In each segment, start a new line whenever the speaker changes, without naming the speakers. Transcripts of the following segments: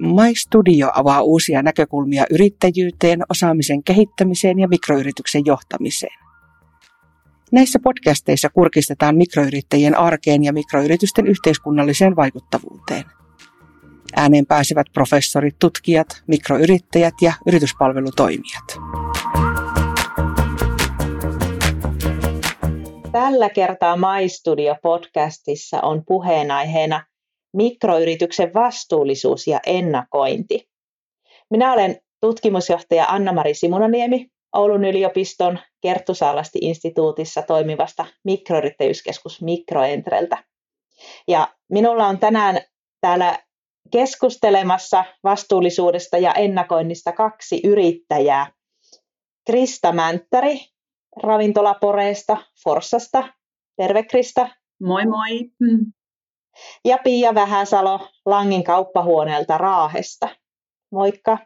My Studio avaa uusia näkökulmia yrittäjyyteen, osaamisen kehittämiseen ja mikroyrityksen johtamiseen. Näissä podcasteissa kurkistetaan mikroyrittäjien arkeen ja mikroyritysten yhteiskunnalliseen vaikuttavuuteen. Ääneen pääsevät professorit, tutkijat, mikroyrittäjät ja yrityspalvelutoimijat.
Tällä kertaa MyStudio podcastissa on puheenaiheena mikroyrityksen vastuullisuus ja ennakointi. Minä olen tutkimusjohtaja Anna-Mari Simunaniemi Oulun yliopiston Kerttusaalasti-instituutissa toimivasta mikroyrittäjyyskeskus Mikroentreltä. Ja minulla on tänään täällä keskustelemassa vastuullisuudesta ja ennakoinnista kaksi yrittäjää. Krista Mänttäri ravintolaporeesta Forssasta. Terve Krista.
Moi moi.
Ja Pia Vähäsalo Langin kauppahuoneelta Raahesta. Moikka.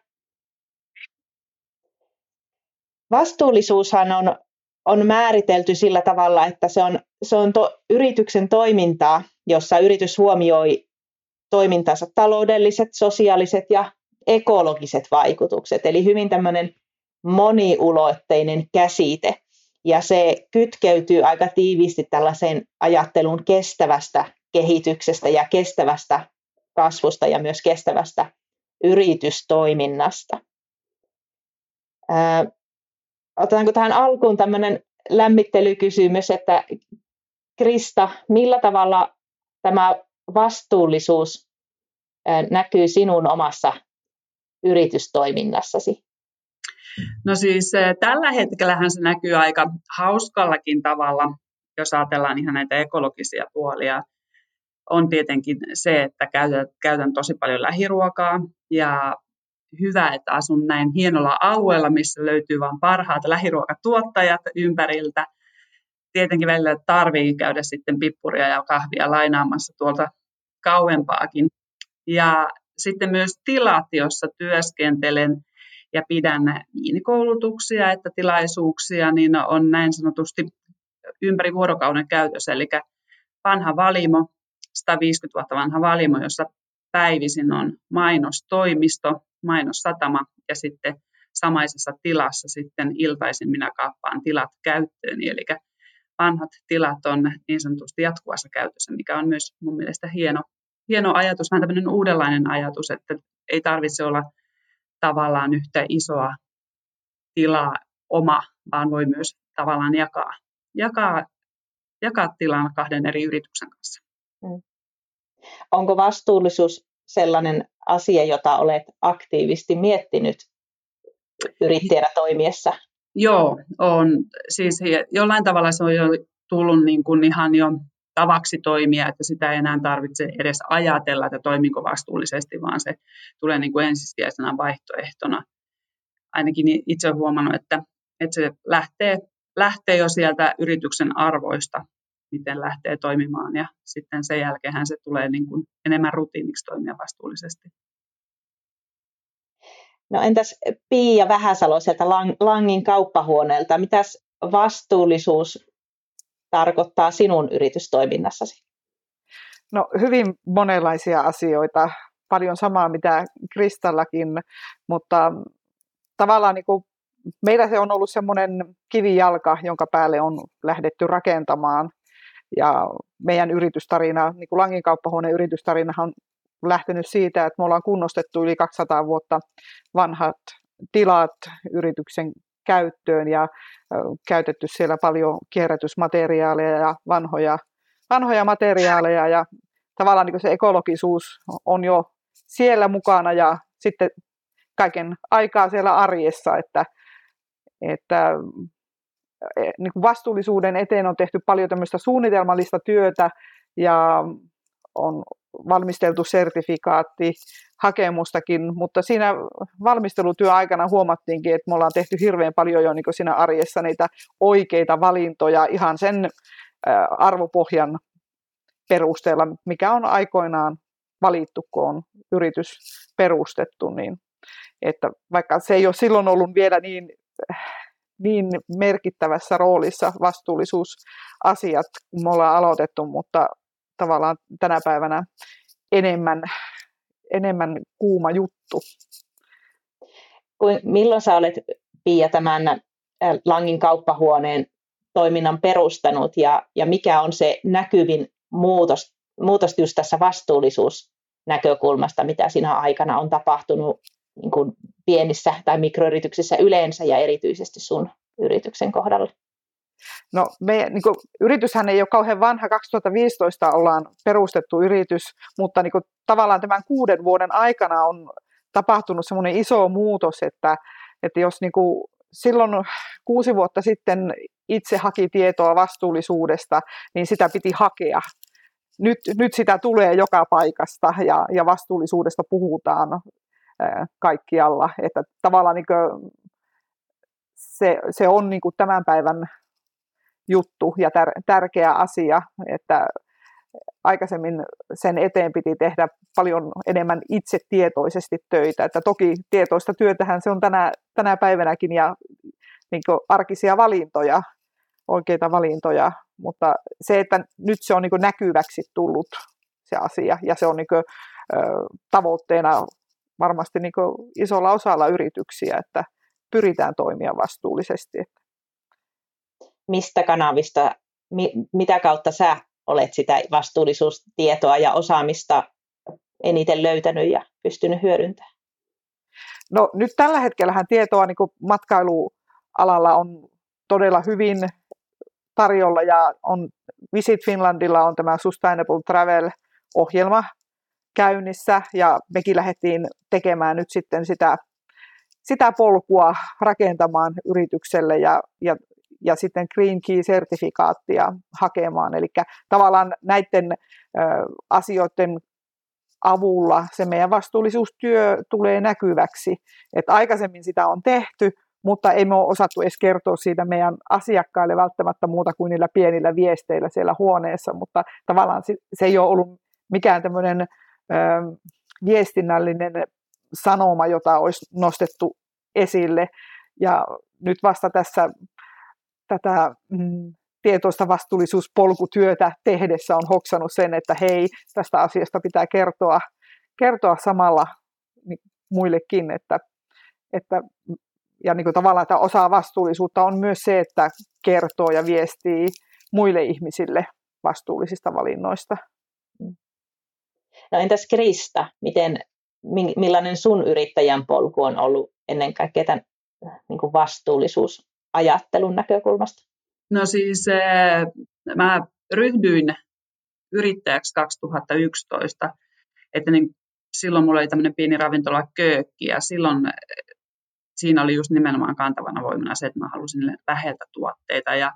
Vastuullisuushan on, on määritelty sillä tavalla, että se on, se on to, yrityksen toimintaa, jossa yritys huomioi toimintansa taloudelliset, sosiaaliset ja ekologiset vaikutukset. Eli hyvin tämmöinen moniulotteinen käsite. Ja se kytkeytyy aika tiiviisti tällaiseen ajatteluun kestävästä kehityksestä ja kestävästä kasvusta ja myös kestävästä yritystoiminnasta. Otetaanko tähän alkuun tämmöinen lämmittelykysymys, että Krista, millä tavalla tämä vastuullisuus näkyy sinun omassa yritystoiminnassasi?
No siis tällä hetkellähän se näkyy aika hauskallakin tavalla, jos ajatellaan ihan näitä ekologisia puolia. On tietenkin se, että käytän, käytän tosi paljon lähiruokaa ja hyvä, että asun näin hienolla alueella, missä löytyy vain parhaat lähiruokatuottajat ympäriltä. Tietenkin välillä tarvii käydä sitten pippuria ja kahvia lainaamassa tuolta kauempaakin. Ja sitten myös tilat, joissa työskentelen ja pidän niin koulutuksia että tilaisuuksia, niin on näin sanotusti ympäri vuorokauden käytössä. Eli vanha valimo, 150 vuotta vanha valimo, jossa päivisin on mainostoimisto, mainossatama ja sitten samaisessa tilassa sitten iltaisin minä kaappaan tilat käyttöön. Eli vanhat tilat on niin sanotusti jatkuvassa käytössä, mikä on myös mun mielestä hieno, hieno ajatus, vähän tämmöinen uudenlainen ajatus, että ei tarvitse olla tavallaan yhtä isoa tilaa oma, vaan voi myös tavallaan jakaa, jakaa, jakaa tilan kahden eri yrityksen kanssa. Mm.
Onko vastuullisuus sellainen asia, jota olet aktiivisesti miettinyt yrittäjänä toimiessa?
Joo, on. Siis jollain tavalla se on jo tullut niin kuin ihan jo tavaksi toimia, että sitä ei enää tarvitse edes ajatella, että toimiko vastuullisesti, vaan se tulee niin kuin ensisijaisena vaihtoehtona. Ainakin itse olen huomannut, että, että se lähtee, lähtee jo sieltä yrityksen arvoista, miten lähtee toimimaan ja sitten sen jälkeen se tulee niin kuin enemmän rutiiniksi toimia vastuullisesti.
No entäs Pia Vähäsalo sieltä Langin kauppahuoneelta, mitäs vastuullisuus tarkoittaa sinun yritystoiminnassasi?
No hyvin monenlaisia asioita, paljon samaa mitä Kristallakin, mutta tavallaan niin kuin meillä se on ollut semmoinen kivijalka, jonka päälle on lähdetty rakentamaan ja meidän yritystarina, niin kuin Langin kauppahuoneen yritystarinahan on lähtenyt siitä, että me ollaan kunnostettu yli 200 vuotta vanhat tilat yrityksen käyttöön ja käytetty siellä paljon kierrätysmateriaaleja ja vanhoja, vanhoja materiaaleja ja tavallaan niin se ekologisuus on jo siellä mukana ja sitten kaiken aikaa siellä arjessa, että, että niin kuin vastuullisuuden eteen on tehty paljon tämmöistä suunnitelmallista työtä ja on valmisteltu sertifikaatti hakemustakin, mutta siinä valmistelutyön aikana huomattiinkin, että me ollaan tehty hirveän paljon jo niin siinä arjessa niitä oikeita valintoja ihan sen arvopohjan perusteella, mikä on aikoinaan valittu, kun on yritys perustettu, niin että vaikka se ei ole silloin ollut vielä niin niin merkittävässä roolissa vastuullisuusasiat, kun me ollaan aloitettu, mutta tavallaan tänä päivänä enemmän, enemmän kuuma juttu.
Milloin sä olet, Pia, tämän Langin kauppahuoneen toiminnan perustanut ja, ja mikä on se näkyvin muutos, muutos just tässä vastuullisuusnäkökulmasta, mitä siinä aikana on tapahtunut niin kuin pienissä tai mikroyrityksissä yleensä ja erityisesti sun yrityksen kohdalla?
No, me, niin kuin, yrityshän ei ole kauhean vanha, 2015 ollaan perustettu yritys, mutta niin kuin, tavallaan tämän kuuden vuoden aikana on tapahtunut semmoinen iso muutos, että, että jos niin kuin, silloin kuusi vuotta sitten itse haki tietoa vastuullisuudesta, niin sitä piti hakea. Nyt, nyt sitä tulee joka paikasta ja, ja vastuullisuudesta puhutaan kaikkialla. Että tavallaan niin se, se on niin tämän päivän juttu ja tär, tärkeä asia, että aikaisemmin sen eteen piti tehdä paljon enemmän itse tietoisesti töitä. Että toki tietoista työtähän se on tänä, tänä päivänäkin ja niin arkisia valintoja, oikeita valintoja, mutta se, että nyt se on niin näkyväksi tullut se asia ja se on niin kuin, tavoitteena varmasti niin isolla osalla yrityksiä, että pyritään toimia vastuullisesti.
Mistä kanavista, mi, mitä kautta sä olet sitä vastuullisuustietoa ja osaamista eniten löytänyt ja pystynyt hyödyntämään?
No nyt tällä hetkellä tietoa niin matkailualalla on todella hyvin tarjolla ja on Visit Finlandilla on tämä Sustainable Travel-ohjelma käynnissä ja mekin lähdettiin tekemään nyt sitten sitä, sitä polkua rakentamaan yritykselle ja, ja, ja sitten Green Key-sertifikaattia hakemaan. Eli tavallaan näiden ö, asioiden avulla se meidän vastuullisuustyö tulee näkyväksi. Et aikaisemmin sitä on tehty, mutta ei me ole osattu edes kertoa siitä meidän asiakkaille välttämättä muuta kuin niillä pienillä viesteillä siellä huoneessa, mutta tavallaan se ei ole ollut mikään tämmöinen viestinnällinen sanoma, jota olisi nostettu esille. Ja nyt vasta tässä tätä mm, tietoista vastuullisuuspolkutyötä tehdessä on hoksannut sen, että hei, tästä asiasta pitää kertoa, kertoa samalla niin muillekin, että, että ja niin kuin tavallaan että osa vastuullisuutta on myös se, että kertoo ja viestii muille ihmisille vastuullisista valinnoista.
No entäs Krista, miten, millainen sun yrittäjän polku on ollut ennen kaikkea tämän niin kuin vastuullisuusajattelun näkökulmasta?
No siis eh, mä ryhdyin yrittäjäksi 2011, että niin silloin mulla oli tämmöinen pieni ravintola Köökki ja silloin eh, siinä oli just nimenomaan kantavana voimana se, että mä halusin läheltä tuotteita ja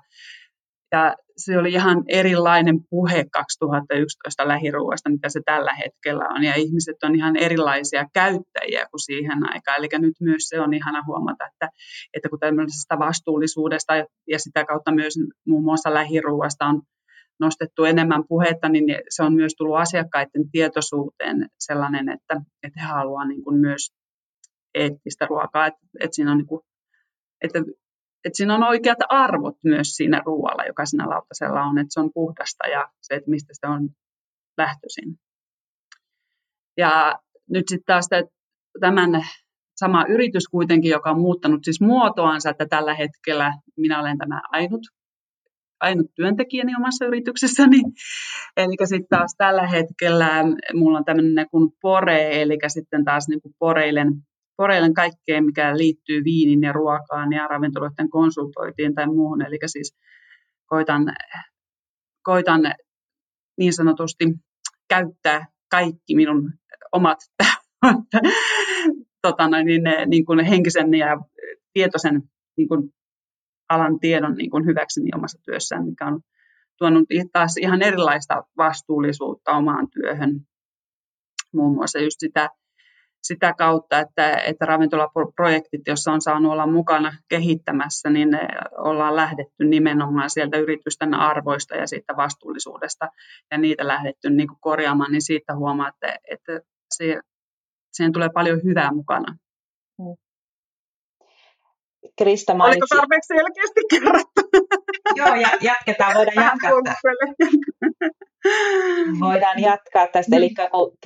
ja se oli ihan erilainen puhe 2011 lähiruuasta, mitä se tällä hetkellä on. Ja ihmiset on ihan erilaisia käyttäjiä kuin siihen aikaan. Eli nyt myös se on ihana huomata, että, että kun tämmöisestä vastuullisuudesta ja sitä kautta myös muun muassa lähiruuasta on nostettu enemmän puhetta, niin se on myös tullut asiakkaiden tietoisuuteen sellainen, että, että he haluavat niin myös eettistä ruokaa, että, että siinä on niin kuin, että että siinä on oikeat arvot myös siinä ruoalla, joka siinä lautasella on, että se on puhdasta ja se, että mistä se on lähtöisin. Ja nyt sitten taas tämän sama yritys kuitenkin, joka on muuttanut siis muotoansa, että tällä hetkellä minä olen tämä ainut, ainut työntekijäni omassa yrityksessäni. Eli sitten taas tällä hetkellä mulla on tämmöinen kuin Pore, eli sitten taas niin kuin Poreilen poreilen kaikkeen, mikä liittyy viinin ja ruokaan ja ravintoloiden konsultoitiin tai muuhun. Eli siis koitan, koitan niin sanotusti käyttää kaikki minun omat tota niin, niin kuin henkisen ja tietoisen niin kuin alan tiedon niin kuin hyväkseni omassa työssään, mikä on tuonut taas ihan erilaista vastuullisuutta omaan työhön. Muun muassa just sitä sitä kautta, että, että ravintolaprojektit, joissa on saanut olla mukana kehittämässä, niin ollaan lähdetty nimenomaan sieltä yritysten arvoista ja siitä vastuullisuudesta ja niitä lähdetty niin kuin korjaamaan, niin siitä huomaa, että, että se, siihen tulee paljon hyvää mukana.
Krista mainitsi...
Oliko tarpeeksi selkeästi kerrottu?
Joo, ja jatketaan, voidaan jatkaa. voidaan jatkaa tästä. Eli kun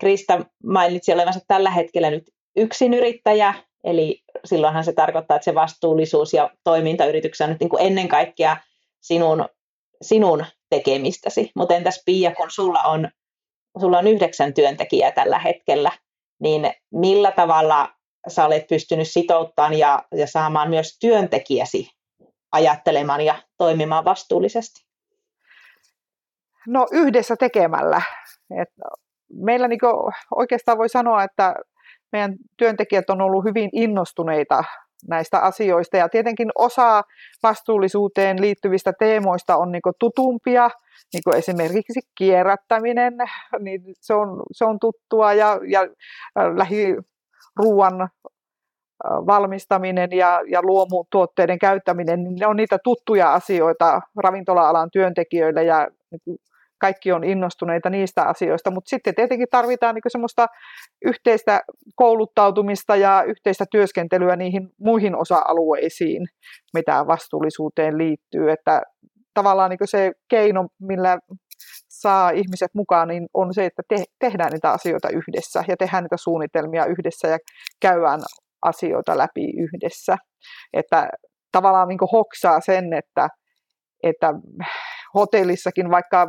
Krista mainitsi olevansa tällä hetkellä nyt yksin yrittäjä, eli silloinhan se tarkoittaa, että se vastuullisuus ja toimintayrityksessä on nyt niin kuin ennen kaikkea sinun, sinun tekemistäsi. Mutta entäs Pia, kun sulla on, sulla on yhdeksän työntekijää tällä hetkellä, niin millä tavalla sä olet pystynyt sitouttamaan ja, ja saamaan myös työntekijäsi ajattelemaan ja toimimaan vastuullisesti?
No yhdessä tekemällä. Et meillä niin oikeastaan voi sanoa, että meidän työntekijät on ollut hyvin innostuneita näistä asioista ja tietenkin osa vastuullisuuteen liittyvistä teemoista on niin tutumpia, niin esimerkiksi kierrättäminen, niin se on, se on tuttua ja, ja lähiruuan valmistaminen ja, ja luomutuotteiden käyttäminen, niin ne on niitä tuttuja asioita ravintola-alan työntekijöille ja niin kaikki on innostuneita niistä asioista, mutta sitten tietenkin tarvitaan niin semmoista yhteistä kouluttautumista ja yhteistä työskentelyä niihin muihin osa-alueisiin, mitä vastuullisuuteen liittyy, että tavallaan niin se keino, millä saa ihmiset mukaan, niin on se, että te, tehdään niitä asioita yhdessä ja tehdään niitä suunnitelmia yhdessä ja käydään asioita läpi yhdessä. Että tavallaan niin hoksaa sen, että, että hotellissakin, vaikka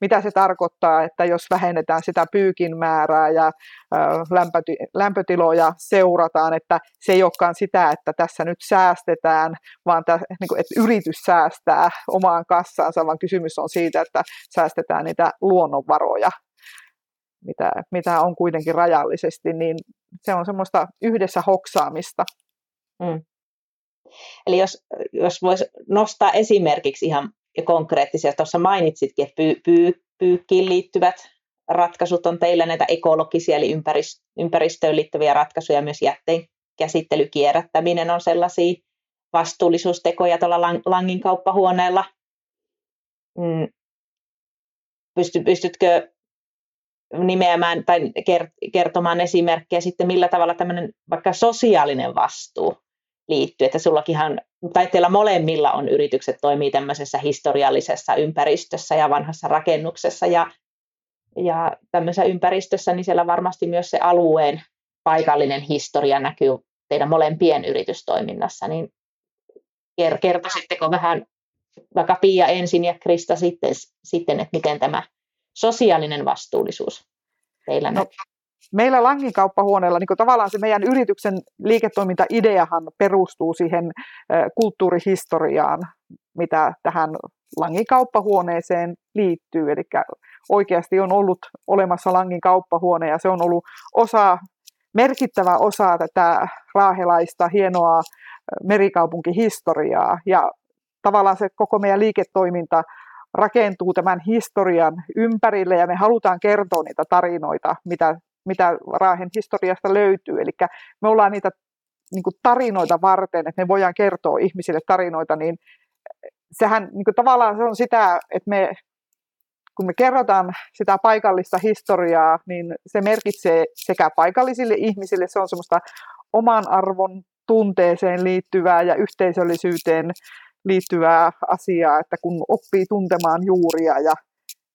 mitä se tarkoittaa, että jos vähennetään sitä pyykin määrää ja lämpötiloja seurataan, että se ei olekaan sitä, että tässä nyt säästetään, vaan tämä, niin kuin, että yritys säästää omaan kassaansa, vaan kysymys on siitä, että säästetään niitä luonnonvaroja, mitä, mitä on kuitenkin rajallisesti, niin se on semmoista yhdessä hoksaamista. Mm.
Eli jos, jos voisi nostaa esimerkiksi ihan konkreettisia, tuossa mainitsitkin, että pyy, pyy, pyykkiin liittyvät ratkaisut on teillä näitä ekologisia, eli ympäristöön liittyviä ratkaisuja, myös jätteen käsittely, kierrättäminen on sellaisia vastuullisuustekoja tuolla Langin kauppahuoneella. Mm. Pysty, pystytkö nimeämään tai kertomaan esimerkkejä sitten, millä tavalla tämmöinen vaikka sosiaalinen vastuu liittyy, että sullakinhan, tai teillä molemmilla on yritykset toimii tämmöisessä historiallisessa ympäristössä ja vanhassa rakennuksessa ja, ja tämmöisessä ympäristössä, niin siellä varmasti myös se alueen paikallinen historia näkyy teidän molempien yritystoiminnassa, niin kertoisitteko vähän vaikka Pia ensin ja Krista sitten, sitten että miten tämä sosiaalinen vastuullisuus teillä no,
Meillä Langin kauppahuoneella niin tavallaan se meidän yrityksen liiketoimintaideahan perustuu siihen kulttuurihistoriaan, mitä tähän Langin kauppahuoneeseen liittyy. Eli oikeasti on ollut olemassa Langin kauppahuone ja se on ollut osa, merkittävä osa tätä raahelaista hienoa merikaupunkihistoriaa. Ja tavallaan se koko meidän liiketoiminta rakentuu tämän historian ympärille ja me halutaan kertoa niitä tarinoita, mitä, mitä Raahen historiasta löytyy. Eli me ollaan niitä niin kuin tarinoita varten, että me voidaan kertoa ihmisille tarinoita, niin sehän niin kuin tavallaan se on sitä, että me, kun me kerrotaan sitä paikallista historiaa, niin se merkitsee sekä paikallisille ihmisille, se on semmoista oman arvon tunteeseen liittyvää ja yhteisöllisyyteen liittyvää asiaa, että kun oppii tuntemaan juuria ja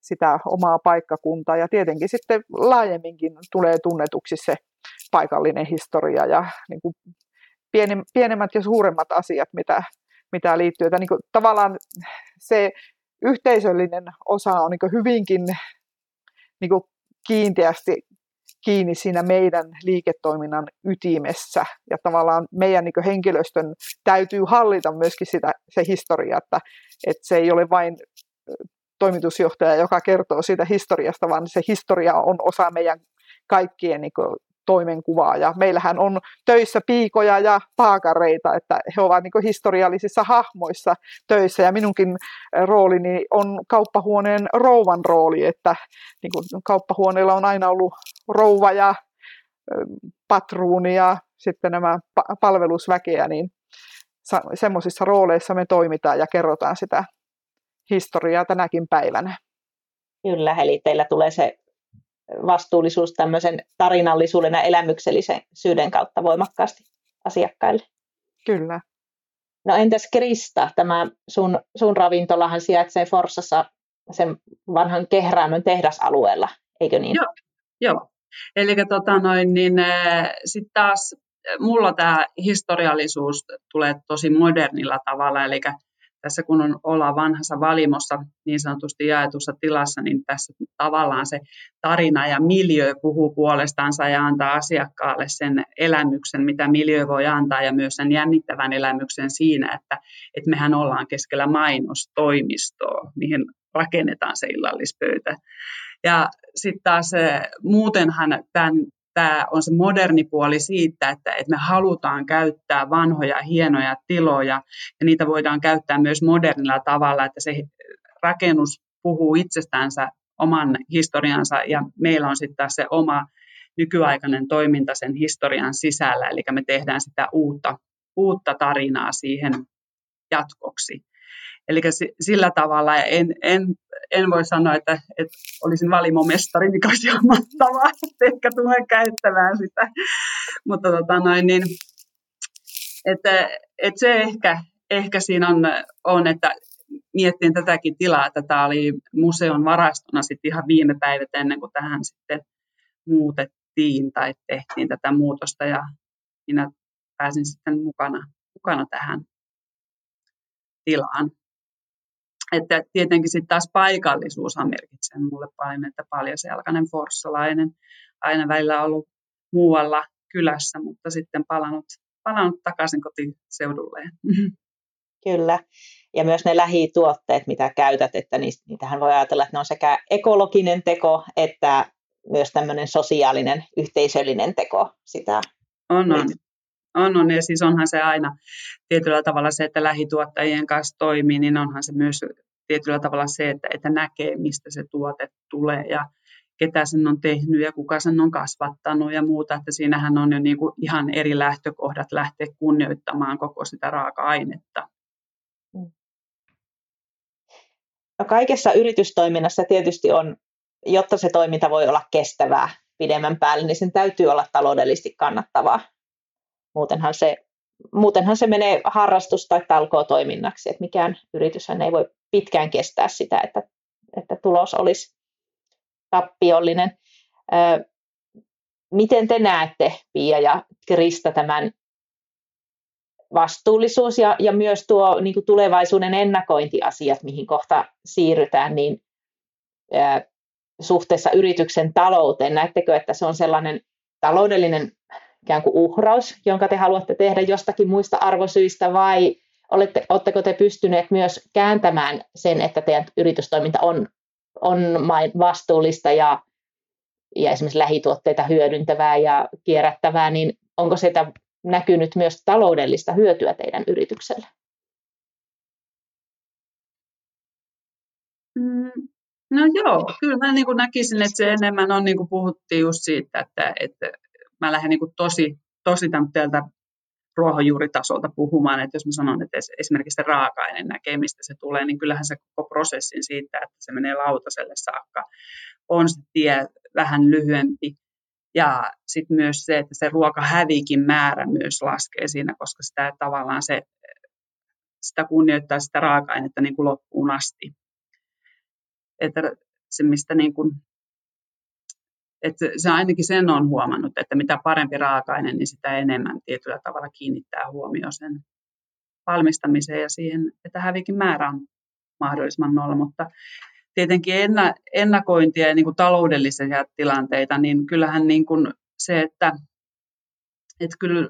sitä omaa paikkakuntaa ja tietenkin sitten laajemminkin tulee tunnetuksi se paikallinen historia ja niin kuin pienemmät ja suuremmat asiat, mitä, mitä liittyy. Että niin kuin tavallaan se yhteisöllinen osa on niin hyvinkin niin kuin kiinteästi kiinni siinä meidän liiketoiminnan ytimessä. Ja tavallaan meidän niin henkilöstön täytyy hallita myöskin sitä, se historia, että, että se ei ole vain toimitusjohtaja, joka kertoo siitä historiasta, vaan se historia on osa meidän kaikkien niin toimenkuvaa. Ja meillähän on töissä piikoja ja paakareita, että he ovat niin historiallisissa hahmoissa töissä. Ja minunkin roolini on kauppahuoneen rouvan rooli, että niin kuin kauppahuoneella on aina ollut rouva ja patruuni ja sitten nämä palvelusväkeä, niin semmoisissa rooleissa me toimitaan ja kerrotaan sitä historiaa tänäkin päivänä.
Kyllä, eli teillä tulee se vastuullisuus tämmöisen tarinallisuuden ja elämyksellisen syyden kautta voimakkaasti asiakkaille.
Kyllä.
No entäs Krista, tämä sun, sun ravintolahan sijaitsee Forssassa sen vanhan kehräämön tehdasalueella, eikö niin?
Joo, joo. Eli tota noin, niin, äh, sitten taas mulla tämä historiallisuus tulee tosi modernilla tavalla, eli tässä kun on, ollaan vanhassa valimossa niin sanotusti jaetussa tilassa, niin tässä tavallaan se tarina ja miljö puhuu puolestaansa ja antaa asiakkaalle sen elämyksen, mitä miljö voi antaa ja myös sen jännittävän elämyksen siinä, että, että mehän ollaan keskellä mainostoimistoa, mihin rakennetaan se illallispöytä. Ja sitten taas muutenhan tämän tämä on se moderni puoli siitä, että, että me halutaan käyttää vanhoja hienoja tiloja ja niitä voidaan käyttää myös modernilla tavalla, että se rakennus puhuu itsestänsä oman historiansa ja meillä on sitten taas se oma nykyaikainen toiminta sen historian sisällä, eli me tehdään sitä uutta, uutta tarinaa siihen jatkoksi. Eli sillä tavalla en, en, en voi sanoa, että, että olisin valimomestari, mikä olisi että ehkä tulee käyttämään sitä. Mutta tota noin, niin, että, että se ehkä, ehkä siinä on, on, että miettiin tätäkin tilaa, että tämä oli museon varastona sitten ihan viime päivät ennen kuin tähän sitten muutettiin tai tehtiin tätä muutosta ja minä pääsin sitten mukana, mukana tähän tilaan. Että tietenkin sitten taas paikallisuushan merkitsee mulle paljon, että paljon selkäinen forssalainen, aina välillä ollut muualla kylässä, mutta sitten palannut, palannut takaisin kotiseudulleen.
Kyllä. Ja myös ne lähituotteet, mitä käytät, että niitähän voi ajatella, että ne on sekä ekologinen teko että myös tämmöinen sosiaalinen, yhteisöllinen teko sitä.
On, on. On, on, ja siis onhan se aina tietyllä tavalla se, että lähituottajien kanssa toimii, niin onhan se myös tietyllä tavalla se, että, että näkee, mistä se tuote tulee ja ketä sen on tehnyt ja kuka sen on kasvattanut ja muuta, että siinähän on jo niin kuin ihan eri lähtökohdat lähteä kunnioittamaan koko sitä raaka-ainetta.
No kaikessa yritystoiminnassa tietysti on, jotta se toiminta voi olla kestävää pidemmän päälle, niin sen täytyy olla taloudellisesti kannattavaa. Muutenhan se, muutenhan se menee harrastus- tai talkootoiminnaksi, että mikään yrityshän ei voi pitkään kestää sitä, että, että tulos olisi tappiollinen. Miten te näette, Pia ja Krista, tämän vastuullisuus ja, ja myös tuo niin kuin tulevaisuuden ennakointiasiat, mihin kohta siirrytään, niin suhteessa yrityksen talouteen, näettekö, että se on sellainen taloudellinen ikään kuin uhraus, jonka te haluatte tehdä jostakin muista arvosyistä, vai olette, oletteko te pystyneet myös kääntämään sen, että teidän yritystoiminta on, on vastuullista ja, ja esimerkiksi lähituotteita hyödyntävää ja kierrättävää, niin onko sitä näkynyt myös taloudellista hyötyä teidän yritykselle?
Mm, no joo, kyllä mä niin kuin näkisin, että se enemmän on, niin kuin puhuttiin just siitä, että, että mä lähden niin kuin tosi, tosi tältä ruohonjuuritasolta puhumaan, että jos mä sanon, että esimerkiksi se raaka-aine näkee, mistä se tulee, niin kyllähän se koko prosessin siitä, että se menee lautaselle saakka, on se tie vähän lyhyempi. Ja sitten myös se, että se ruokahävikin määrä myös laskee siinä, koska sitä tavallaan se, sitä kunnioittaa sitä raaka-ainetta niin kuin loppuun asti. Että se, mistä niin kuin että se ainakin sen on huomannut, että mitä parempi raaka-aine, niin sitä enemmän tietyllä tavalla kiinnittää huomioon sen valmistamiseen ja siihen, että hävikin määrä on mahdollisimman nolla, mutta tietenkin ennakointia ja niin kuin taloudellisia tilanteita, niin kyllähän niin kuin se, että, että kyllä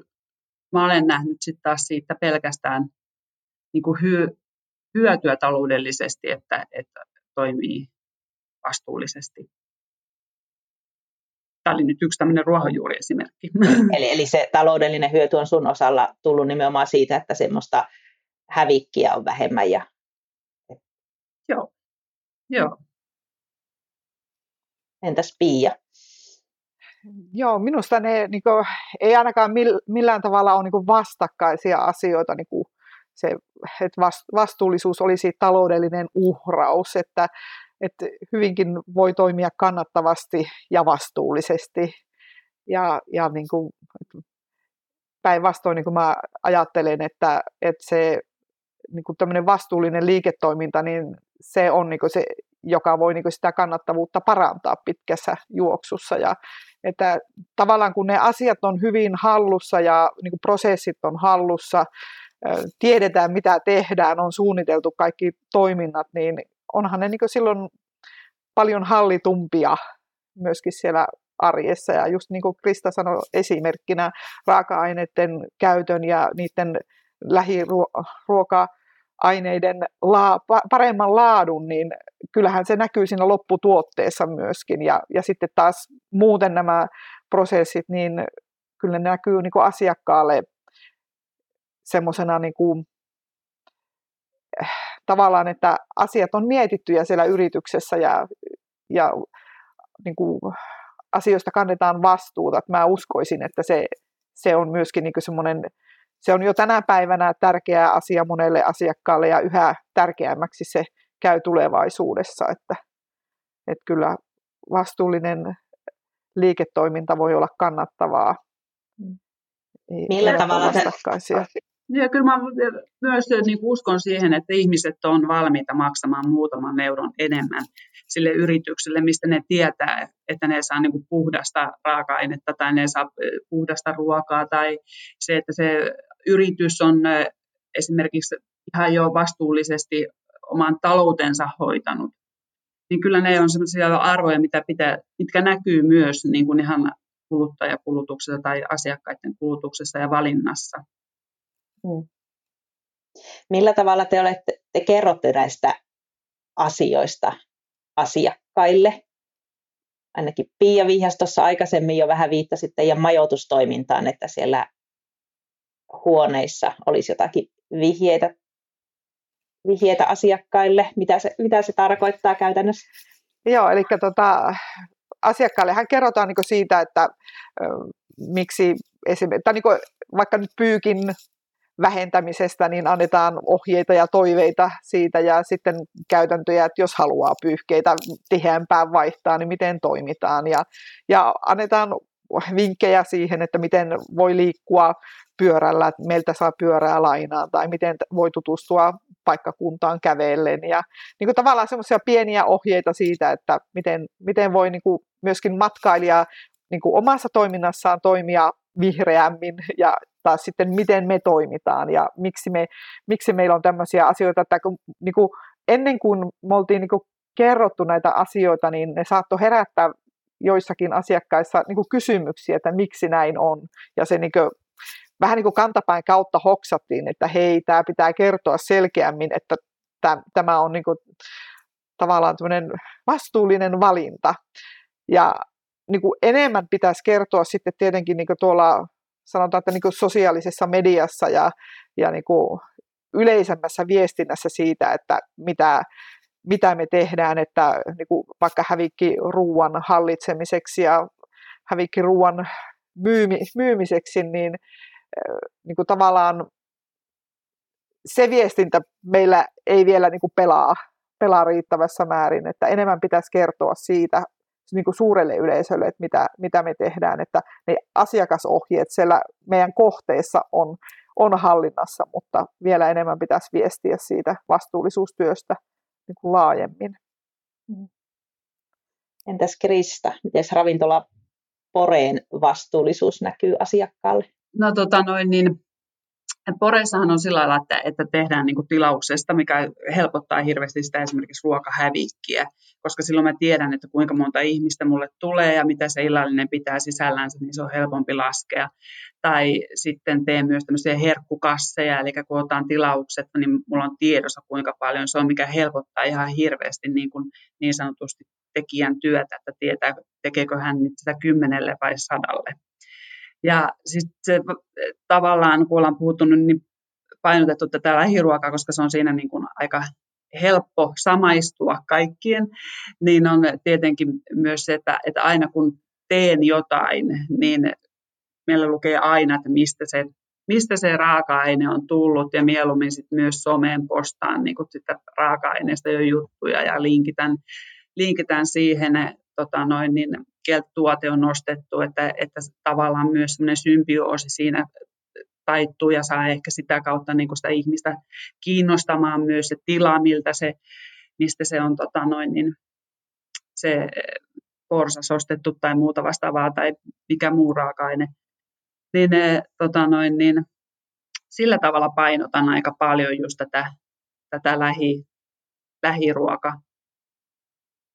mä olen nähnyt sitten taas siitä pelkästään niin kuin hyötyä taloudellisesti, että, että toimii vastuullisesti. Tämä oli nyt yksi tämmöinen ruohonjuuriesimerkki.
Eli, eli se taloudellinen hyöty on sun osalla tullut nimenomaan siitä, että semmoista hävikkiä on vähemmän. Ja...
Joo. Joo.
Entäs Pia?
Joo, minusta ne niin kuin, ei ainakaan millään tavalla ole niin vastakkaisia asioita, niin kuin se, että vastuullisuus olisi taloudellinen uhraus, että että hyvinkin voi toimia kannattavasti ja vastuullisesti. Ja, ja niin kuin, päinvastoin niin kuin mä ajattelen, että, että se niin kuin vastuullinen liiketoiminta, niin se on niin kuin se, joka voi niin kuin sitä kannattavuutta parantaa pitkässä juoksussa. Ja, että tavallaan kun ne asiat on hyvin hallussa ja niin kuin prosessit on hallussa, tiedetään mitä tehdään, on suunniteltu kaikki toiminnat, niin onhan ne niin silloin paljon hallitumpia myöskin siellä arjessa. Ja just niin kuin Krista sanoi esimerkkinä raaka-aineiden käytön ja niiden lähiruoka-aineiden laa, paremman laadun, niin kyllähän se näkyy siinä lopputuotteessa myöskin. Ja, ja sitten taas muuten nämä prosessit, niin kyllä ne näkyy niin kuin asiakkaalle semmoisena niin kuin, tavallaan, että asiat on mietittyjä siellä yrityksessä ja, ja niin kuin, asioista kannetaan vastuuta. Että mä uskoisin, että se, se on myöskin niin semmoinen, se on jo tänä päivänä tärkeä asia monelle asiakkaalle ja yhä tärkeämmäksi se käy tulevaisuudessa. Että, että kyllä vastuullinen liiketoiminta voi olla kannattavaa.
Ei Millä tavalla te,
ja kyllä mä myös niin uskon siihen, että ihmiset on valmiita maksamaan muutaman euron enemmän sille yritykselle, mistä ne tietää, että ne saa niin kuin puhdasta raaka-ainetta tai ne saa puhdasta ruokaa tai se, että se yritys on esimerkiksi ihan jo vastuullisesti oman taloutensa hoitanut. Niin kyllä ne on sellaisia arvoja, mitä pitää, mitkä näkyy myös niin kuin ihan kuluttajakulutuksessa tai asiakkaiden kulutuksessa ja valinnassa. Hmm.
Millä tavalla te, olette, te kerrotte näistä asioista asiakkaille? Ainakin Pia Vihjas tuossa aikaisemmin jo vähän viittasi teidän majoitustoimintaan, että siellä huoneissa olisi jotakin vihjeitä, vihjeitä asiakkaille. Mitä se, mitä se tarkoittaa käytännössä?
Joo, eli tota, asiakkaillehan kerrotaan niin siitä, että ö, miksi esimerkiksi, tai niin vaikka nyt pyykin vähentämisestä, niin annetaan ohjeita ja toiveita siitä ja sitten käytäntöjä, että jos haluaa pyyhkeitä tiheämpään vaihtaa, niin miten toimitaan. Ja, ja annetaan vinkkejä siihen, että miten voi liikkua pyörällä, että meiltä saa pyörää lainaan tai miten voi tutustua paikkakuntaan kävellen. Ja niin kuin tavallaan semmoisia pieniä ohjeita siitä, että miten, miten voi niin kuin myöskin matkailija niin kuin omassa toiminnassaan toimia vihreämmin ja taas sitten miten me toimitaan ja miksi, me, miksi meillä on tämmöisiä asioita, että kun, niin kuin ennen kuin me oltiin niin kuin kerrottu näitä asioita, niin ne saattoi herättää joissakin asiakkaissa niin kuin kysymyksiä, että miksi näin on. Ja se niin kuin, vähän niin kuin kantapäin kautta hoksattiin, että hei, tämä pitää kertoa selkeämmin, että tämä on niin kuin, tavallaan vastuullinen valinta. Ja niin kuin enemmän pitäisi kertoa sitten tietenkin niin kuin tuolla sanotaan, että niin kuin sosiaalisessa mediassa ja, ja niin kuin yleisemmässä viestinnässä siitä, että mitä, mitä me tehdään, että niin kuin vaikka hävikki ruoan hallitsemiseksi ja hävikki ruoan myymi, myymiseksi, niin, niin kuin tavallaan se viestintä meillä ei vielä niin kuin pelaa, pelaa riittävässä määrin, että enemmän pitäisi kertoa siitä niin kuin suurelle yleisölle, että mitä, mitä me tehdään, että ne asiakasohjeet siellä meidän kohteessa on, on hallinnassa, mutta vielä enemmän pitäisi viestiä siitä vastuullisuustyöstä niin kuin laajemmin. Mm.
Entäs Krista, miten ravintola Poreen vastuullisuus näkyy asiakkaalle?
No tota noin, niin Poreissahan on sillä lailla, että, että tehdään niin kuin tilauksesta, mikä helpottaa hirveästi sitä esimerkiksi ruokahävikkiä, koska silloin mä tiedän, että kuinka monta ihmistä mulle tulee ja mitä se illallinen pitää sisällänsä, niin se on helpompi laskea. Tai sitten teen myös tämmöisiä herkkukasseja, eli kun otan tilaukset, niin mulla on tiedossa kuinka paljon se on, mikä helpottaa ihan hirveästi niin, kuin niin sanotusti tekijän työtä, että tietää, tekeekö hän sitä kymmenelle vai sadalle. Ja sitten se tavallaan, kun ollaan puhuttu, niin painotettu tätä lähiruokaa, koska se on siinä niin kuin aika helppo samaistua kaikkien, niin on tietenkin myös se, että, että aina kun teen jotain, niin meillä lukee aina, että mistä se, mistä se raaka-aine on tullut. Ja mieluummin sit myös someen postaan niin sitä raaka-aineesta jo juttuja ja linkitän, linkitän siihen tota noin, niin tuote on nostettu, että, että tavallaan myös semmoinen symbioosi siinä taittuu ja saa ehkä sitä kautta niin kuin sitä ihmistä kiinnostamaan myös se tila, miltä se, mistä se on tota noin, niin se porsas ostettu tai muuta vastaavaa tai mikä muu raaka-aine. Niin, tota noin, niin sillä tavalla painotan aika paljon just tätä, tätä lähi, lähiruoka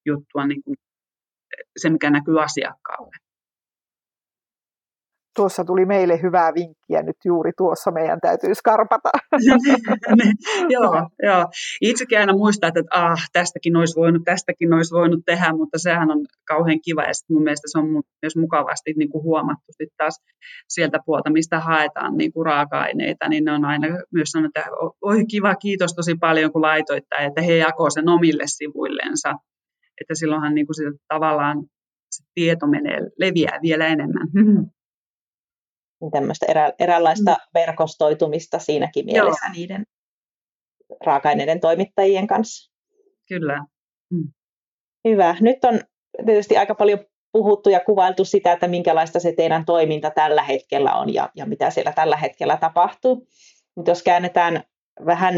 juttua, niin se mikä näkyy asiakkaalle
tuossa tuli meille hyvää vinkkiä nyt juuri tuossa, meidän täytyy skarpata.
joo, joo. Itsekin aina muistaa, että ah, tästäkin olisi voinut, tästäkin olisi voinut tehdä, mutta sehän on kauhean kiva ja mun mielestä se on myös mukavasti niin kuin huomattu sit taas sieltä puolta, mistä haetaan niin kuin raaka-aineita, niin ne on aina myös sanonut, että oi kiva, kiitos tosi paljon kun laitoit tämän, että he jakoo sen omille sivuillensa, että silloinhan niin kuin sitä tavallaan se tieto menee, leviää vielä enemmän.
niin tämmöistä erä, eräänlaista mm. verkostoitumista siinäkin mielessä Joo. niiden raaka-aineiden toimittajien kanssa.
Kyllä. Mm.
Hyvä. Nyt on tietysti aika paljon puhuttu ja kuvailtu sitä, että minkälaista se teidän toiminta tällä hetkellä on ja, ja mitä siellä tällä hetkellä tapahtuu. Nyt jos käännetään vähän,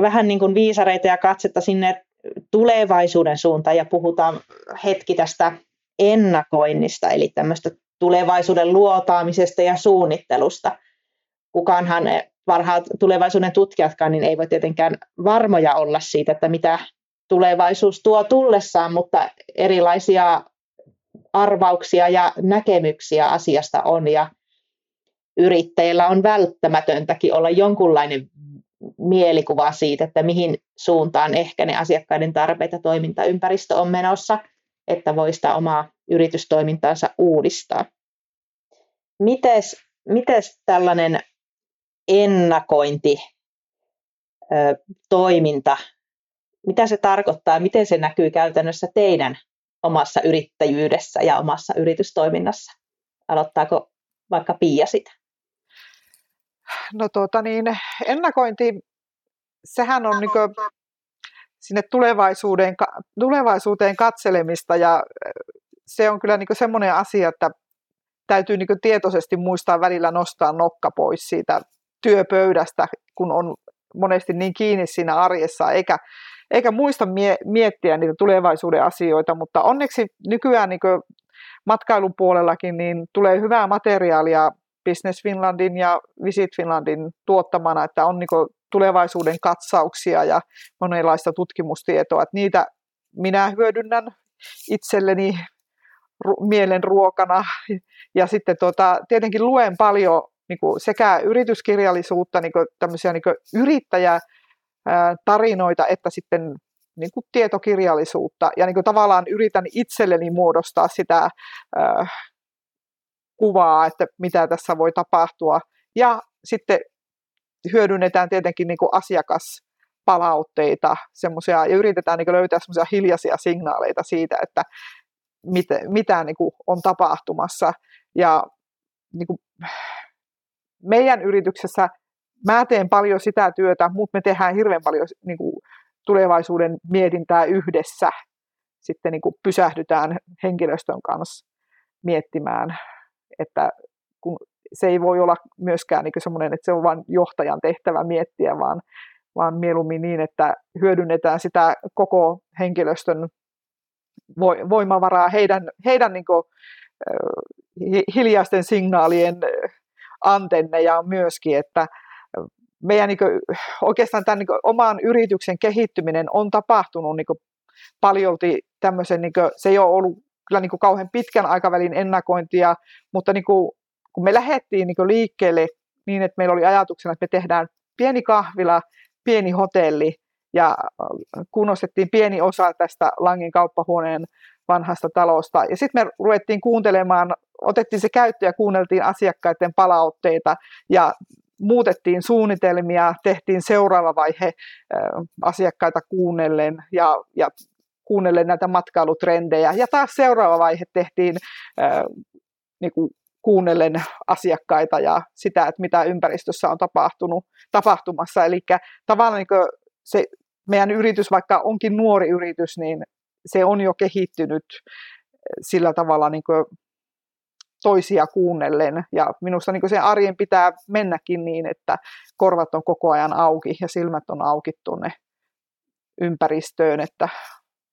vähän niin kuin viisareita ja katsetta sinne tulevaisuuden suuntaan ja puhutaan hetki tästä ennakoinnista, eli tämmöistä tulevaisuuden luotaamisesta ja suunnittelusta. Kukaanhan parhaat tulevaisuuden tutkijatkaan niin ei voi tietenkään varmoja olla siitä, että mitä tulevaisuus tuo tullessaan, mutta erilaisia arvauksia ja näkemyksiä asiasta on ja yrittäjillä on välttämätöntäkin olla jonkunlainen mielikuva siitä, että mihin suuntaan ehkä ne asiakkaiden tarpeet ja toimintaympäristö on menossa, että voi sitä omaa yritystoimintaansa uudistaa. Mites, mites tällainen ennakointi, toiminta, mitä se tarkoittaa, miten se näkyy käytännössä teidän omassa yrittäjyydessä ja omassa yritystoiminnassa? Aloittaako vaikka Pia sitä?
No tuota niin, ennakointi, sehän on niin sinne tulevaisuuteen, tulevaisuuteen katselemista ja se on kyllä niin semmoinen asia, että täytyy niin tietoisesti muistaa välillä nostaa nokka pois siitä työpöydästä, kun on monesti niin kiinni siinä arjessa, eikä, eikä muista mie- miettiä niitä tulevaisuuden asioita, mutta onneksi nykyään niin matkailun puolellakin niin tulee hyvää materiaalia Business Finlandin ja Visit Finlandin tuottamana, että on niin tulevaisuuden katsauksia ja monenlaista tutkimustietoa, että niitä minä hyödynnän itselleni mielenruokana. Ja sitten tuota, tietenkin luen paljon niin kuin sekä yrityskirjallisuutta, niin kuin tämmöisiä niin kuin yrittäjätarinoita, että sitten niin kuin tietokirjallisuutta. Ja niin kuin tavallaan yritän itselleni muodostaa sitä äh, kuvaa, että mitä tässä voi tapahtua. Ja sitten hyödynnetään tietenkin niin kuin asiakaspalautteita semmoisia, ja yritetään niin löytää semmoisia hiljaisia signaaleita siitä, että mitä, mitä niin kuin on tapahtumassa. Ja niin kuin, meidän yrityksessä mä teen paljon sitä työtä, mutta me tehdään hirveän paljon niin kuin, tulevaisuuden mietintää yhdessä. Sitten niin kuin pysähdytään henkilöstön kanssa miettimään, että kun se ei voi olla myöskään niin semmoinen, että se on vain johtajan tehtävä miettiä, vaan, vaan mieluummin niin, että hyödynnetään sitä koko henkilöstön voimavaraa heidän, heidän niin kuin, hiljaisten signaalien antenneja myöskin, että meidän niin kuin, oikeastaan tämän niin kuin, oman yrityksen kehittyminen on tapahtunut niin kuin, paljolti tämmöisen, niin kuin, se ei ole ollut kyllä niin kuin, kauhean pitkän aikavälin ennakointia, mutta niin kuin, kun me lähdettiin niin kuin, liikkeelle niin, että meillä oli ajatuksena, että me tehdään pieni kahvila, pieni hotelli, ja äh, kunnostettiin pieni osa tästä Langin kauppahuoneen vanhasta talosta. Ja sitten me ruvettiin kuuntelemaan, otettiin se käyttö ja kuunneltiin asiakkaiden palautteita ja muutettiin suunnitelmia, tehtiin seuraava vaihe äh, asiakkaita kuunnellen ja, ja kuunnellen näitä matkailutrendejä. Ja taas seuraava vaihe tehtiin äh, niin kuin kuunnellen asiakkaita ja sitä, että mitä ympäristössä on tapahtunut, tapahtumassa. Eli tavallaan niin se meidän yritys, vaikka onkin nuori yritys, niin se on jo kehittynyt sillä tavalla niin kuin toisia kuunnellen. Ja minusta niin sen arjen pitää mennäkin niin, että korvat on koko ajan auki ja silmät on auki tuonne ympäristöön, että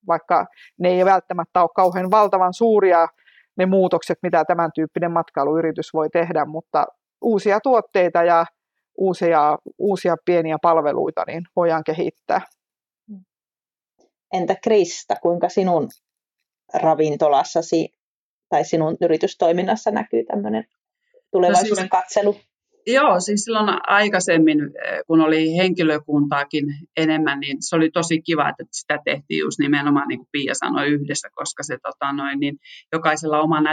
vaikka ne ei välttämättä ole kauhean valtavan suuria ne muutokset, mitä tämän tyyppinen matkailuyritys voi tehdä, mutta uusia tuotteita ja uusia, uusia pieniä palveluita niin voidaan kehittää.
Entä Krista, kuinka sinun ravintolassasi tai sinun yritystoiminnassa näkyy tämmöinen tulevaisuuden no siis, katselu?
Joo, siis silloin aikaisemmin, eh, kun oli henkilökuntaakin enemmän, niin se oli tosi kiva, että sitä tehtiin just nimenomaan, niin kuin Pia sanoi, yhdessä, koska se tota, noin, niin jokaisella on oma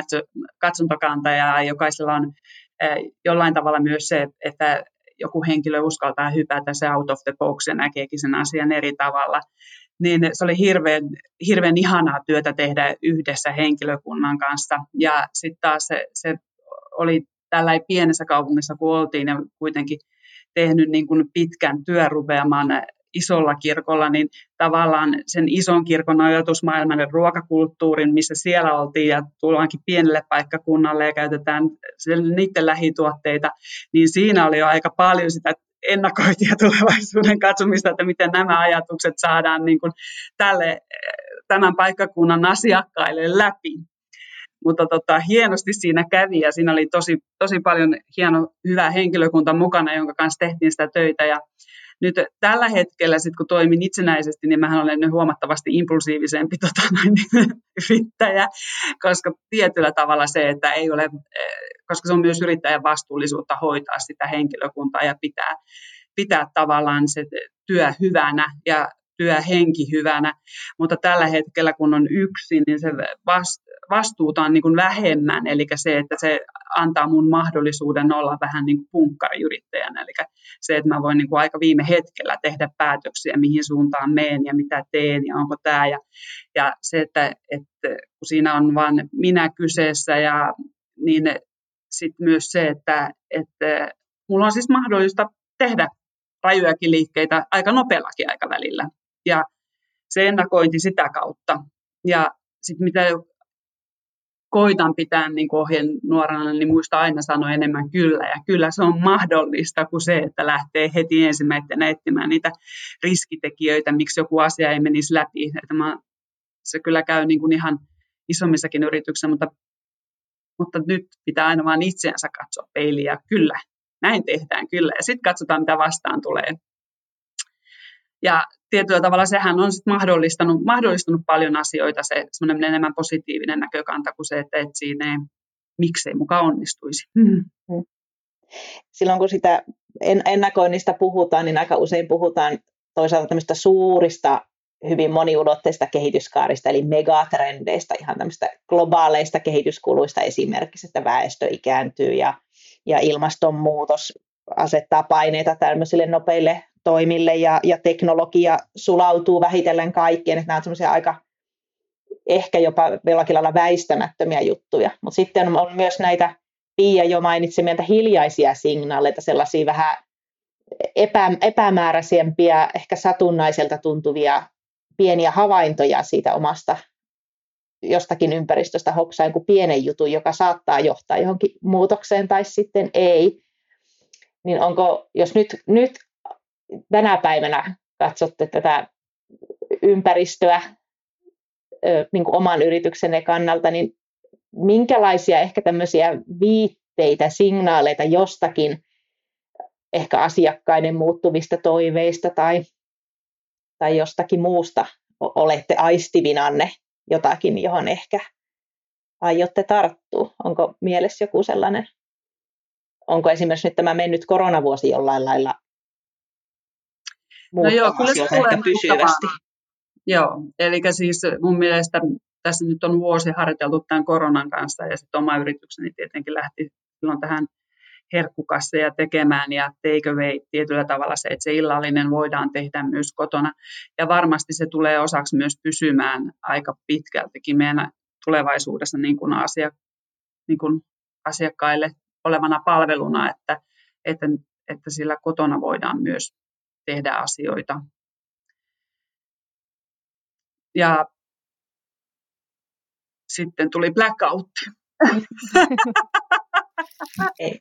katsontokanta ja jokaisella on eh, jollain tavalla myös se, että joku henkilö uskaltaa hypätä se out of the box ja näkeekin sen asian eri tavalla niin se oli hirveän, hirveän ihanaa työtä tehdä yhdessä henkilökunnan kanssa. Ja sitten taas se, se oli tällä pienessä kaupungissa, kun oltiin ja kuitenkin tehnyt niin kuin pitkän työrupeaman isolla kirkolla, niin tavallaan sen ison kirkon ajatusmaailman ja ruokakulttuurin, missä siellä oltiin ja tullaankin pienelle paikkakunnalle ja käytetään niiden lähituotteita, niin siinä oli jo aika paljon sitä ennakointia tulevaisuuden katsomista, että miten nämä ajatukset saadaan niin kuin tälle, tämän paikkakunnan asiakkaille läpi. Mutta tota, hienosti siinä kävi ja siinä oli tosi, tosi paljon hieno, hyvä henkilökunta mukana, jonka kanssa tehtiin sitä töitä. Ja nyt tällä hetkellä, sit kun toimin itsenäisesti, niin mähän olen huomattavasti impulsiivisempi tota, noin, yrittäjä, koska tietyllä tavalla se, että ei ole, koska se on myös yrittäjän vastuullisuutta hoitaa sitä henkilökuntaa ja pitää, pitää tavallaan se työ hyvänä ja työhenki hyvänä, mutta tällä hetkellä kun on yksin, niin se vastuuta on niin kuin vähemmän, eli se, että se antaa mun mahdollisuuden olla vähän niin kuin punkkariyrittäjänä, eli se, että mä voin niin kuin aika viime hetkellä tehdä päätöksiä, mihin suuntaan meen ja mitä teen ja onko tämä, ja, ja se, että, että kun siinä on vain minä kyseessä, ja niin sitten myös se, että, että mulla on siis mahdollista tehdä rajujakin liikkeitä aika nopeallakin aikavälillä ja se ennakointi sitä kautta. Ja sitten mitä koitan pitää niin ohjeen nuorana, niin muista aina sanoa enemmän kyllä. Ja kyllä se on mahdollista kuin se, että lähtee heti ensimmäisenä etsimään niitä riskitekijöitä, miksi joku asia ei menisi läpi. Että mä, se kyllä käy niin kuin ihan isommissakin yrityksissä, mutta, mutta nyt pitää aina vaan itseänsä katsoa peiliä. Kyllä, näin tehdään kyllä. Ja sitten katsotaan, mitä vastaan tulee. Ja tietyllä tavalla sehän on sit mahdollistanut, mahdollistanut paljon asioita, se semmoinen enemmän positiivinen näkökanta kuin se, että et siinä ei, miksei mukaan onnistuisi. Hmm.
Silloin kun sitä ennakoinnista puhutaan, niin aika usein puhutaan toisaalta tämmöistä suurista, hyvin moniulotteista kehityskaarista, eli megatrendeistä, ihan tämmöistä globaaleista kehityskuluista esimerkiksi, että väestö ikääntyy ja, ja ilmastonmuutos asettaa paineita tämmöisille nopeille toimille ja, ja teknologia sulautuu vähitellen kaikkeen, että nämä on semmoisia aika ehkä jopa jollakin lailla väistämättömiä juttuja. Mutta sitten on myös näitä Pia jo mainitsemia hiljaisia signaaleita, sellaisia vähän epä, epämääräisempiä, ehkä satunnaiselta tuntuvia pieniä havaintoja siitä omasta jostakin ympäristöstä hoksain kuin pienen jutun, joka saattaa johtaa johonkin muutokseen tai sitten ei. Niin onko, jos nyt, nyt tänä päivänä katsotte tätä ympäristöä niin kuin oman yrityksenne kannalta, niin minkälaisia ehkä tämmöisiä viitteitä, signaaleita jostakin ehkä asiakkaiden muuttuvista toiveista tai, tai jostakin muusta olette aistivinanne jotakin, johon ehkä aiotte tarttua? Onko mielessä joku sellainen? Onko esimerkiksi nyt tämä mennyt koronavuosi jollain lailla
no joo, kyllä se tulee pysyvästi. Joo, eli siis mun mielestä tässä nyt on vuosi harjoiteltu tämän koronan kanssa ja sitten oma yritykseni tietenkin lähti silloin tähän herkkukasseja tekemään ja take away tietyllä tavalla se, että se illallinen voidaan tehdä myös kotona. Ja varmasti se tulee osaksi myös pysymään aika pitkältikin meidän tulevaisuudessa niin kuin asia, niin kuin asiakkaille olevana palveluna, että, että, että sillä kotona voidaan myös tehdä asioita. Ja sitten tuli blackout.
ei,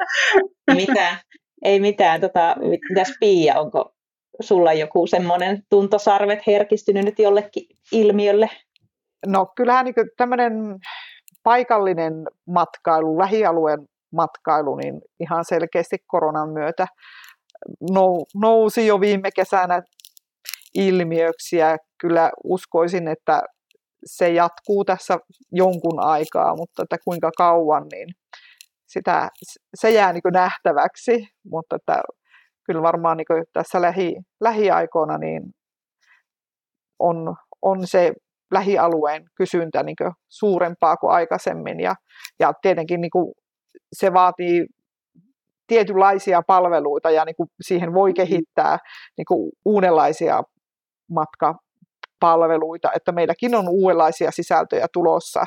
ei mitään. Ei mitään. Tota, mitäs Pia, onko sulla joku semmoinen tuntosarvet herkistynyt nyt jollekin ilmiölle?
No kyllähän niin tämmöinen paikallinen matkailu, lähialueen matkailu, niin ihan selkeästi koronan myötä nousi jo viime kesänä ilmiöksi ja kyllä uskoisin, että se jatkuu tässä jonkun aikaa, mutta että kuinka kauan, niin sitä, se jää niin nähtäväksi, mutta että kyllä varmaan niin tässä lähi, lähiaikoina niin on, on se lähialueen kysyntä niin suurempaa kuin aikaisemmin. Ja, ja tietenkin niin se vaatii tietynlaisia palveluita ja niin kuin siihen voi kehittää niin kuin uudenlaisia matkapalveluita, että meilläkin on uudenlaisia sisältöjä tulossa,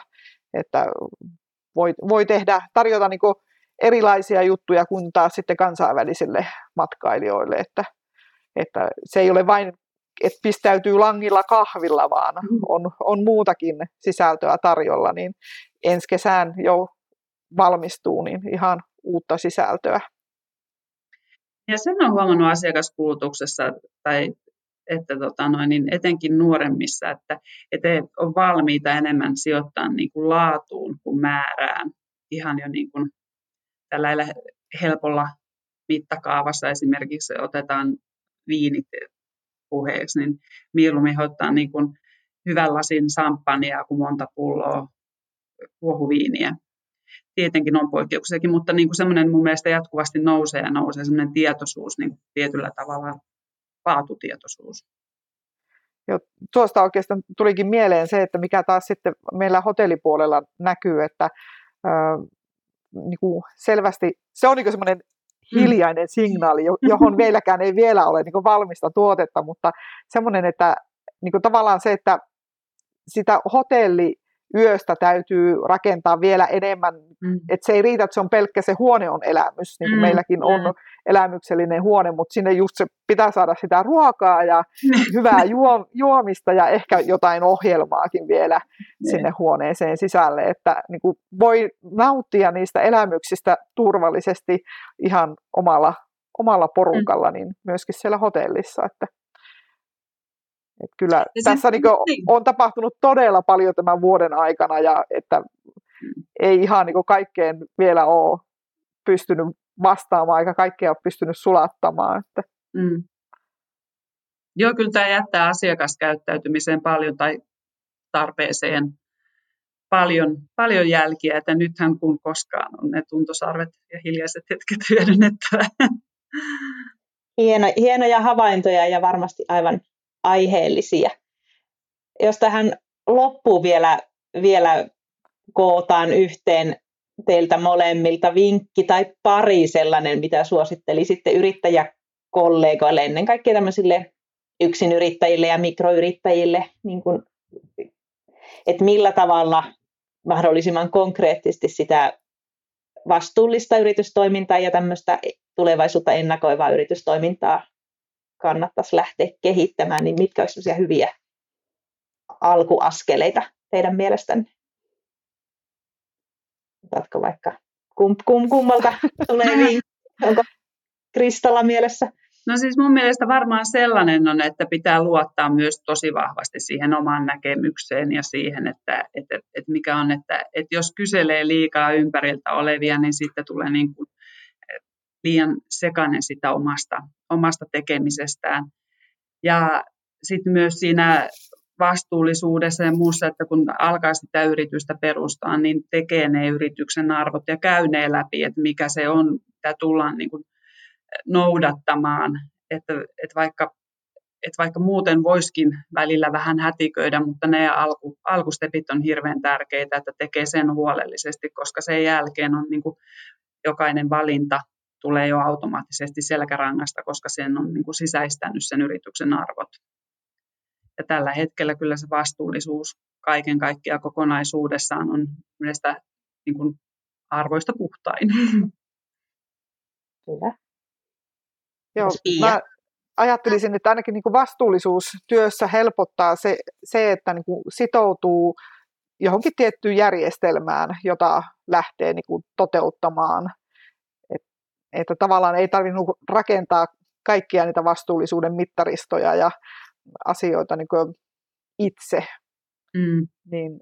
että voi, voi tehdä, tarjota niin kuin erilaisia juttuja kuin taas sitten kansainvälisille matkailijoille, että, että se ei ole vain, että pistäytyy langilla kahvilla, vaan mm. on, on muutakin sisältöä tarjolla, niin ensi kesään jo valmistuu, niin ihan uutta sisältöä.
Ja sen on huomannut asiakaskulutuksessa, tai että tota noin, niin etenkin nuoremmissa, että, että on valmiita enemmän sijoittaa niin kuin laatuun kuin määrään ihan jo niin kuin tällä helpolla mittakaavassa esimerkiksi otetaan viinit puheeksi, niin mieluummin ottaa niin kuin hyvän lasin samppania kuin monta pulloa kuohuviiniä. Tietenkin on poikkeuksiakin, mutta niin kuin semmoinen mun mielestä jatkuvasti nousee ja nousee semmoinen tietoisuus niin kuin tietyllä tavalla, laatutietoisuus.
Jo, tuosta oikeastaan tulikin mieleen se, että mikä taas sitten meillä hotellipuolella näkyy, että niin kuin selvästi, se on niin semmoinen mm. hiljainen signaali, johon meilläkään ei vielä ole niin valmista tuotetta, mutta semmoinen, että niin kuin tavallaan se, että sitä hotelli yöstä täytyy rakentaa vielä enemmän. Mm. Että se ei riitä, että se on pelkkä se huone on elämys, niin kuin mm. meilläkin on mm. elämyksellinen huone, mutta sinne just se pitää saada sitä ruokaa ja hyvää juo, juomista ja ehkä jotain ohjelmaakin vielä mm. sinne huoneeseen sisälle, että niin kuin voi nauttia niistä elämyksistä turvallisesti ihan omalla, omalla porukalla, mm. niin myöskin siellä hotellissa. Että et kyllä ja tässä sen, niin niin. on tapahtunut todella paljon tämän vuoden aikana ja että ei ihan niin kaikkeen vielä ole pystynyt vastaamaan eikä kaikkea ole pystynyt sulattamaan. Että. Mm.
Joo, kyllä tämä jättää asiakaskäyttäytymiseen paljon tai tarpeeseen paljon, paljon jälkiä, että nythän kun koskaan on ne tuntosarvet ja hiljaiset hetket hyödynnettävä.
Hieno, hienoja havaintoja ja varmasti aivan aiheellisia. Jos tähän loppuun vielä, vielä kootaan yhteen teiltä molemmilta vinkki tai pari sellainen, mitä suosittelisitte yrittäjäkollegoille, ennen kaikkea tämmöisille yksinyrittäjille ja mikroyrittäjille, niin kuin, että millä tavalla mahdollisimman konkreettisesti sitä vastuullista yritystoimintaa ja tämmöistä tulevaisuutta ennakoivaa yritystoimintaa kannattaisi lähteä kehittämään, niin mitkä olisivat hyviä alkuaskeleita teidän mielestänne? Otatko vaikka kum, kum, kummalta tulee vinkki? Onko Kristalla mielessä?
No siis mun mielestä varmaan sellainen on, että pitää luottaa myös tosi vahvasti siihen omaan näkemykseen ja siihen, että, että, että mikä on, että, että jos kyselee liikaa ympäriltä olevia, niin sitten tulee niin kuin liian sekainen sitä omasta, omasta tekemisestään. Ja sitten myös siinä vastuullisuudessa ja muussa, että kun alkaa sitä yritystä perustaa, niin tekee ne yrityksen arvot ja käy ne läpi, että mikä se on, mitä tullaan niin kuin noudattamaan. Että, että, vaikka, että vaikka muuten voiskin välillä vähän hätiköidä, mutta ne alku, alkustepit on hirveän tärkeitä, että tekee sen huolellisesti, koska sen jälkeen on niin kuin jokainen valinta tulee jo automaattisesti selkärangasta, koska sen on niin kuin sisäistänyt sen yrityksen arvot. Ja tällä hetkellä kyllä se vastuullisuus kaiken kaikkiaan kokonaisuudessaan on mielestä niin kuin arvoista puhtain.
Kyllä.
Joo, mä ajattelisin, että ainakin niin kuin vastuullisuus työssä helpottaa se, se että niin kuin sitoutuu johonkin tiettyyn järjestelmään, jota lähtee niin kuin toteuttamaan. Et, että tavallaan ei tarvitse niinku rakentaa kaikkia niitä vastuullisuuden mittaristoja ja asioita niin kuin itse, mm. niin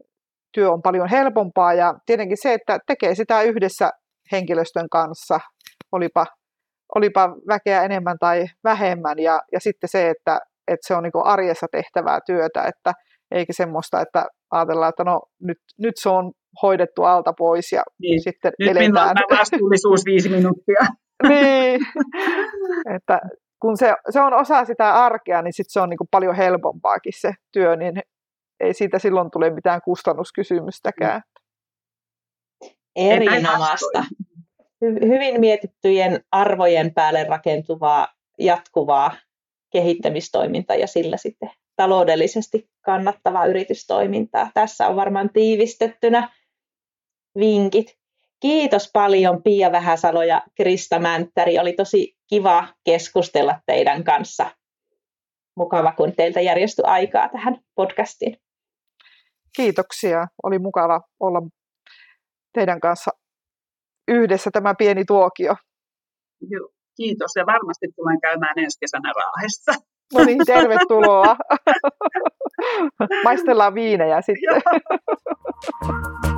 työ on paljon helpompaa ja tietenkin se, että tekee sitä yhdessä henkilöstön kanssa, olipa, olipa väkeä enemmän tai vähemmän ja, ja sitten se, että, että se on niin arjessa tehtävää työtä, että eikä semmoista, että ajatellaan, että no nyt, nyt se on hoidettu alta pois ja niin. sitten
nyt eletään. Nyt vastuullisuus viisi minuuttia.
niin, että kun se, se on osa sitä arkea, niin sit se on niin kuin paljon helpompaakin se työ, niin ei siitä silloin tule mitään kustannuskysymystäkään.
Erinomaista. Hyvin mietittyjen arvojen päälle rakentuvaa, jatkuvaa kehittämistoimintaa ja sillä sitten taloudellisesti kannattavaa yritystoimintaa. Tässä on varmaan tiivistettynä vinkit. Kiitos paljon Pia Vähäsalo ja Krista Mänttäri. Oli tosi kiva keskustella teidän kanssa. Mukava, kun teiltä järjestyi aikaa tähän podcastiin.
Kiitoksia. Oli mukava olla teidän kanssa yhdessä tämä pieni tuokio.
Joo, kiitos ja varmasti tulen käymään ensi kesänä Raahessa.
No niin, tervetuloa. Maistellaan viinejä sitten.